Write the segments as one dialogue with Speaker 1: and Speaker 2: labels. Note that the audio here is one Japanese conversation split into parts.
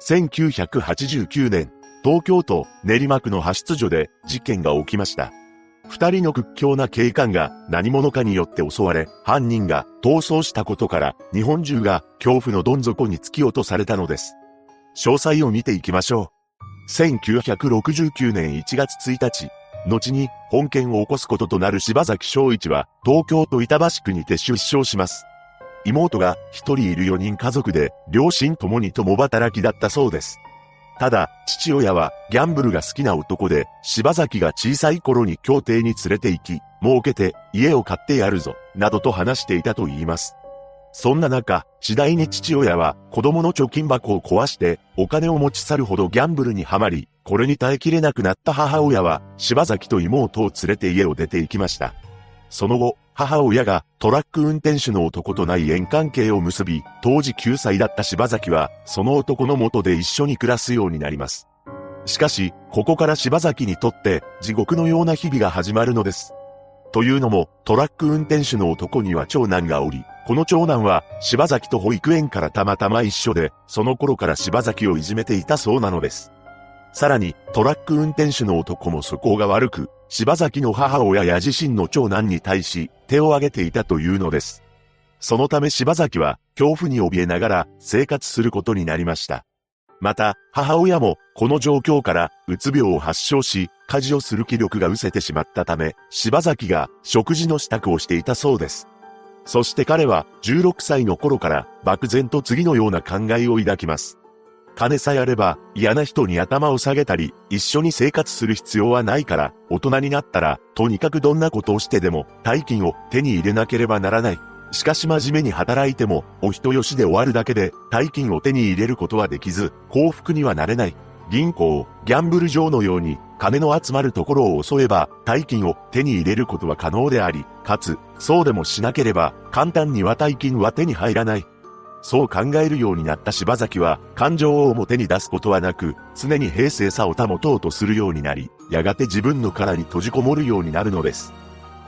Speaker 1: 1989年、東京都練馬区の派出所で事件が起きました。二人の屈強な警官が何者かによって襲われ、犯人が逃走したことから、日本中が恐怖のどん底に突き落とされたのです。詳細を見ていきましょう。1969年1月1日、後に本件を起こすこととなる柴崎昭一は、東京都板橋区にて出生します。妹が一人いる4人家族で、両親ともに共働きだったそうです。ただ、父親はギャンブルが好きな男で、柴崎が小さい頃に協定に連れて行き、儲けて家を買ってやるぞ、などと話していたと言います。そんな中、次第に父親は子供の貯金箱を壊してお金を持ち去るほどギャンブルにはまり、これに耐えきれなくなった母親は柴崎と妹を連れて家を出て行きました。その後、母親がトラック運転手の男と内縁関係を結び、当時9歳だった柴崎は、その男の元で一緒に暮らすようになります。しかし、ここから柴崎にとって地獄のような日々が始まるのです。というのも、トラック運転手の男には長男がおり、この長男は柴崎と保育園からたまたま一緒で、その頃から柴崎をいじめていたそうなのです。さらに、トラック運転手の男も素行が悪く、柴崎の母親や自身の長男に対し手を挙げていたというのです。そのため柴崎は恐怖に怯えながら生活することになりました。また、母親もこの状況からうつ病を発症し、家事をする気力が失せてしまったため、柴崎が食事の支度をしていたそうです。そして彼は16歳の頃から漠然と次のような考えを抱きます。金さえあれば嫌な人に頭を下げたり、一緒に生活する必要はないから、大人になったら、とにかくどんなことをしてでも、大金を手に入れなければならない。しかし真面目に働いても、お人よしで終わるだけで、大金を手に入れることはできず、幸福にはなれない。銀行、ギャンブル場のように、金の集まるところを襲えば、大金を手に入れることは可能であり、かつ、そうでもしなければ、簡単には大金は手に入らない。そう考えるようになった柴崎は、感情を表に出すことはなく、常に平静さを保とうとするようになり、やがて自分の殻に閉じこもるようになるのです。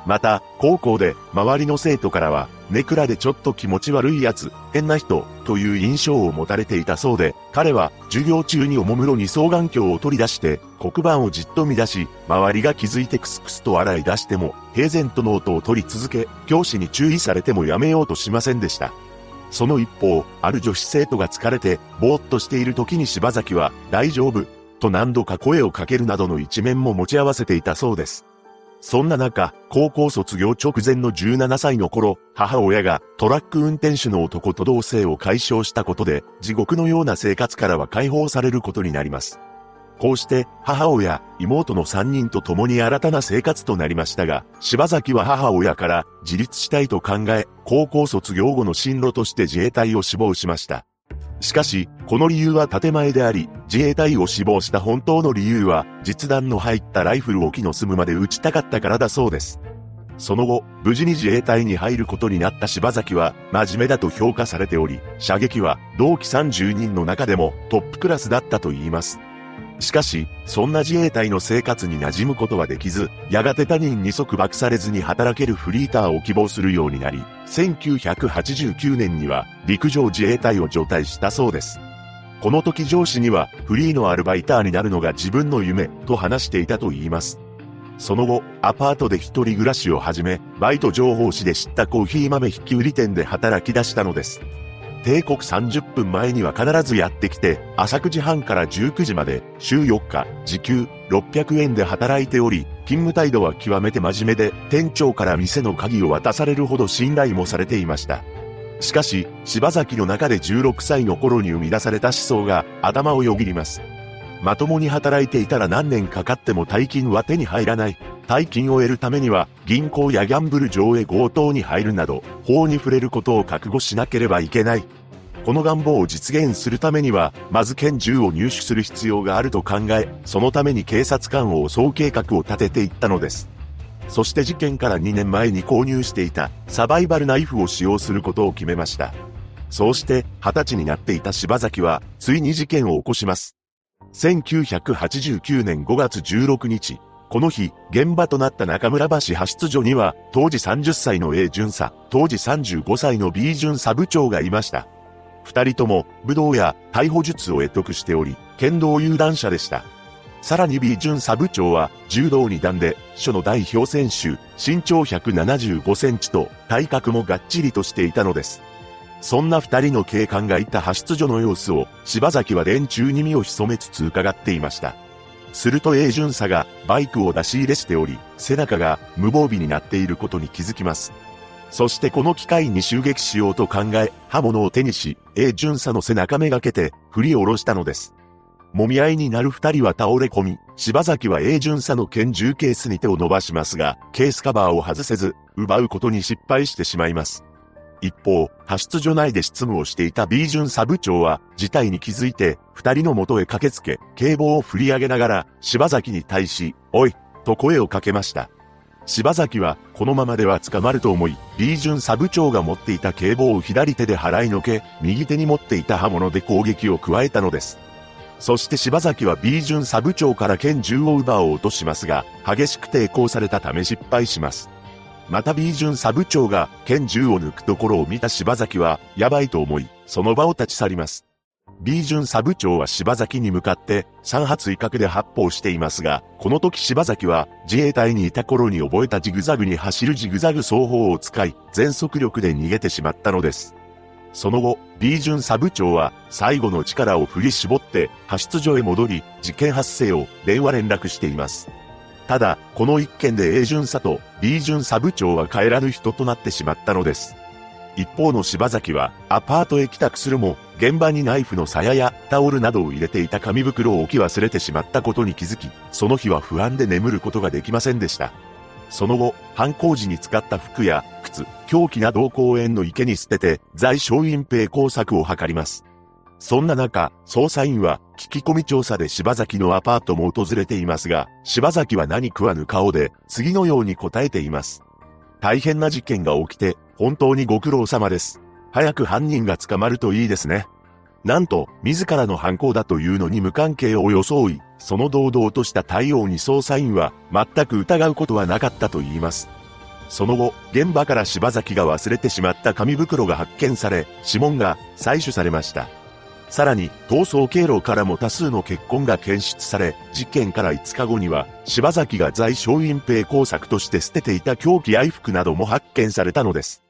Speaker 1: また、高校で、周りの生徒からは、ネクラでちょっと気持ち悪いやつ、変な人、という印象を持たれていたそうで、彼は、授業中におもむろに双眼鏡を取り出して、黒板をじっと見出し、周りが気づいてクスクスと笑い出しても、平然とノートを取り続け、教師に注意されてもやめようとしませんでした。その一方、ある女子生徒が疲れて、ぼーっとしている時に柴崎は、大丈夫、と何度か声をかけるなどの一面も持ち合わせていたそうです。そんな中、高校卒業直前の17歳の頃、母親がトラック運転手の男と同棲を解消したことで、地獄のような生活からは解放されることになります。こうして母親、妹の3人と共に新たな生活となりましたが、柴崎は母親から自立したいと考え、高校卒業後の進路として自衛隊を志望しました。しかし、この理由は建前であり、自衛隊を志望した本当の理由は、実弾の入ったライフルを木の住むまで撃ちたかったからだそうです。その後、無事に自衛隊に入ることになった柴崎は、真面目だと評価されており、射撃は同期30人の中でもトップクラスだったと言います。しかし、そんな自衛隊の生活に馴染むことはできず、やがて他人に束縛されずに働けるフリーターを希望するようになり、1989年には陸上自衛隊を除隊したそうです。この時上司にはフリーのアルバイターになるのが自分の夢と話していたと言います。その後、アパートで一人暮らしを始め、バイト情報誌で知ったコーヒー豆引き売り店で働き出したのです。帝国30分前には必ずやってきて、朝9時半から19時まで、週4日、時給600円で働いており、勤務態度は極めて真面目で、店長から店の鍵を渡されるほど信頼もされていました。しかし、柴崎の中で16歳の頃に生み出された思想が頭をよぎります。まともに働いていたら何年かかっても大金は手に入らない。大金を得るためには、銀行やギャンブル場へ強盗に入るなど、法に触れることを覚悟しなければいけない。この願望を実現するためには、まず拳銃を入手する必要があると考え、そのために警察官を襲う計画を立てていったのです。そして事件から2年前に購入していたサバイバルナイフを使用することを決めました。そうして20歳になっていた柴崎は、ついに事件を起こします。1989年5月16日、この日、現場となった中村橋派出所には、当時30歳の A 巡査、当時35歳の B 巡査部長がいました。二人とも武道や逮捕術を得得しており、剣道有段者でした。さらに B 巡査部長は柔道二段で、書の代表選手、身長175センチと体格もがっちりとしていたのです。そんな二人の警官がいた派出所の様子を柴崎は連中に身を潜めつつ伺っていました。すると A 巡査がバイクを出し入れしており、背中が無防備になっていることに気づきます。そしてこの機会に襲撃しようと考え、刃物を手にし、A 巡査の背中めがけて振り下ろしたのです。揉み合いになる二人は倒れ込み、柴崎は A 巡査の拳銃ケースに手を伸ばしますが、ケースカバーを外せず、奪うことに失敗してしまいます。一方、派出所内で執務をしていた B 巡査部長は、事態に気づいて、二人の元へ駆けつけ、警棒を振り上げながら、柴崎に対し、おい、と声をかけました。柴崎は、このままでは捕まると思い、B 巡査部長が持っていた警棒を左手で払いのけ、右手に持っていた刃物で攻撃を加えたのです。そして柴崎は B 巡査部長から拳銃を奪おうとしますが、激しく抵抗されたため失敗します。また B 巡査部長が拳銃を抜くところを見た柴崎は、やばいと思い、その場を立ち去ります。B 巡査部長は柴崎に向かって3発威嚇で発砲していますが、この時柴崎は自衛隊にいた頃に覚えたジグザグに走るジグザグ双方を使い、全速力で逃げてしまったのです。その後、B 巡査部長は最後の力を振り絞って派出所へ戻り、事件発生を電話連絡しています。ただ、この一件で A 巡査と B 巡査部長は帰らぬ人となってしまったのです。一方の柴崎はアパートへ帰宅するも、現場にナイフの鞘やタオルなどを入れていた紙袋を置き忘れてしまったことに気づき、その日は不安で眠ることができませんでした。その後、犯行時に使った服や靴、凶器などを公園の池に捨てて、在小隠蔽工作を図ります。そんな中、捜査員は聞き込み調査で柴崎のアパートも訪れていますが、柴崎は何食わぬ顔で、次のように答えています。大変な事件が起きて、本当にご苦労様です。早く犯人が捕まるといいですね。なんと、自らの犯行だというのに無関係を装い、その堂々とした対応に捜査員は全く疑うことはなかったと言います。その後、現場から柴崎が忘れてしまった紙袋が発見され、指紋が採取されました。さらに、逃走経路からも多数の血痕が検出され、事件から5日後には、柴崎が在小隠蔽工作として捨てていた凶器や衣服なども発見されたのです。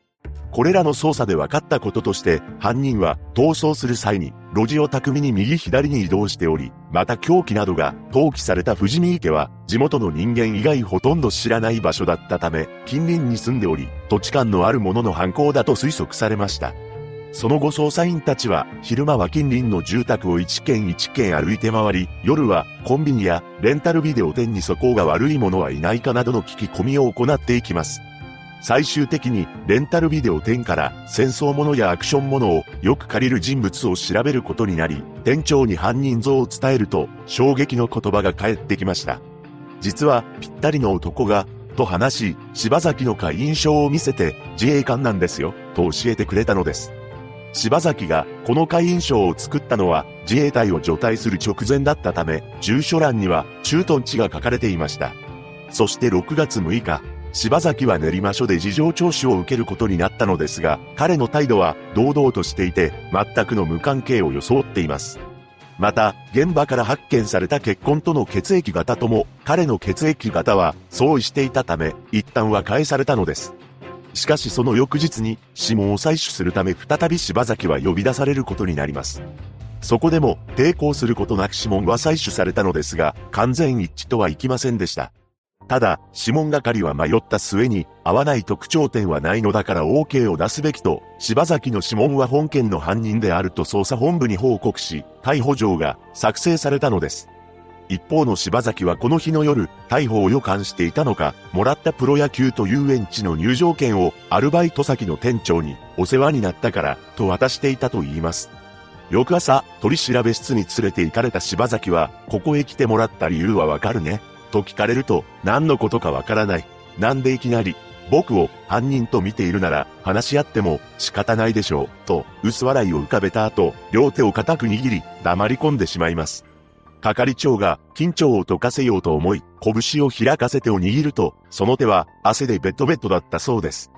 Speaker 1: これらの捜査で分かったこととして、犯人は逃走する際に路地を巧みに右左に移動しており、また凶器などが投棄された富士見池は地元の人間以外ほとんど知らない場所だったため、近隣に住んでおり、土地勘のあるものの犯行だと推測されました。その後捜査員たちは、昼間は近隣の住宅を一軒一軒歩いて回り、夜はコンビニやレンタルビデオ店に素行が悪い者はいないかなどの聞き込みを行っていきます。最終的にレンタルビデオ店から戦争ものやアクションものをよく借りる人物を調べることになり、店長に犯人像を伝えると衝撃の言葉が返ってきました。実はぴったりの男が、と話し、柴崎の会印象を見せて自衛官なんですよ、と教えてくれたのです。柴崎がこの会員証を作ったのは自衛隊を除隊する直前だったため、住所欄には駐屯地が書かれていました。そして6月6日、柴崎は練馬署で事情聴取を受けることになったのですが、彼の態度は堂々としていて、全くの無関係を装っています。また、現場から発見された血痕との血液型とも、彼の血液型は相違していたため、一旦は返されたのです。しかしその翌日に指紋を採取するため再び柴崎は呼び出されることになります。そこでも抵抗することなく指紋は採取されたのですが、完全一致とはいきませんでした。ただ、指紋係は迷った末に、合わない特徴点はないのだから OK を出すべきと、柴崎の指紋は本件の犯人であると捜査本部に報告し、逮捕状が作成されたのです。一方の柴崎はこの日の夜、逮捕を予感していたのか、もらったプロ野球と遊園地の入場券をアルバイト先の店長にお世話になったからと渡していたと言います。翌朝、取調室に連れて行かれた柴崎は、ここへ来てもらった理由はわかるねと聞かれると、何のことかわからない。なんでいきなり、僕を犯人と見ているなら話し合っても仕方ないでしょう、と薄笑いを浮かべた後、両手を固く握り、黙り込んでしまいます。係長が緊張を解かせようと思い、拳を開かせてを握ると、その手は汗でベトベトだったそうです。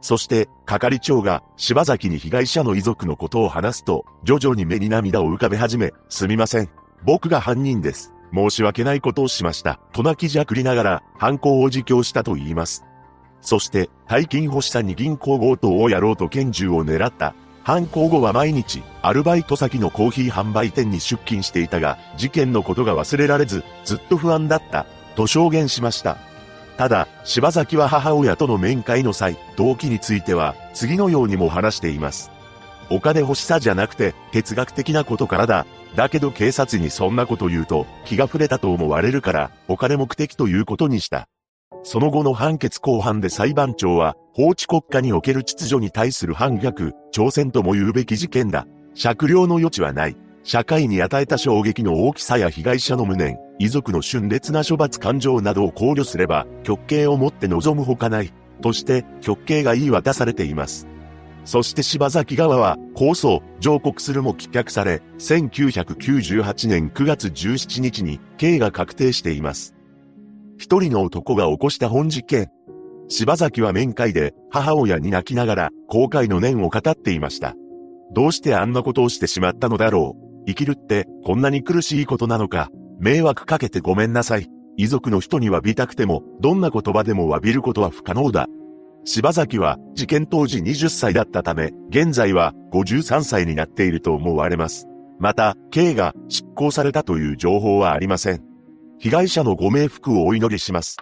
Speaker 1: そして、係長が柴崎に被害者の遺族のことを話すと、徐々に目に涙を浮かべ始め、すみません。僕が犯人です。申し訳ないことをしました。と泣きじゃくりながら、犯行を自供したと言います。そして、大金欲しさに銀行強盗をやろうと拳銃を狙った。犯行後は毎日、アルバイト先のコーヒー販売店に出勤していたが、事件のことが忘れられず、ずっと不安だった、と証言しました。ただ、柴崎は母親との面会の際、動機については、次のようにも話しています。お金欲しさじゃなくて、哲学的なことからだ。だけど警察にそんなこと言うと、気が触れたと思われるから、お金目的ということにした。その後の判決公判で裁判長は、法治国家における秩序に対する反逆、挑戦とも言うべき事件だ。酌量の余地はない。社会に与えた衝撃の大きさや被害者の無念、遺族の峻烈な処罰感情などを考慮すれば、極刑をもって望むほかない。として、極刑が言い渡されています。そして柴崎側は、控訴、上告するも棄却され、1998年9月17日に、刑が確定しています。一人の男が起こした本事件。柴崎は面会で、母親に泣きながら、後悔の念を語っていました。どうしてあんなことをしてしまったのだろう。生きるってこんなに苦しいことなのか。迷惑かけてごめんなさい。遺族の人に詫びたくても、どんな言葉でも詫びることは不可能だ。柴崎は事件当時20歳だったため、現在は53歳になっていると思われます。また、刑が執行されたという情報はありません。被害者のご冥福をお祈りします。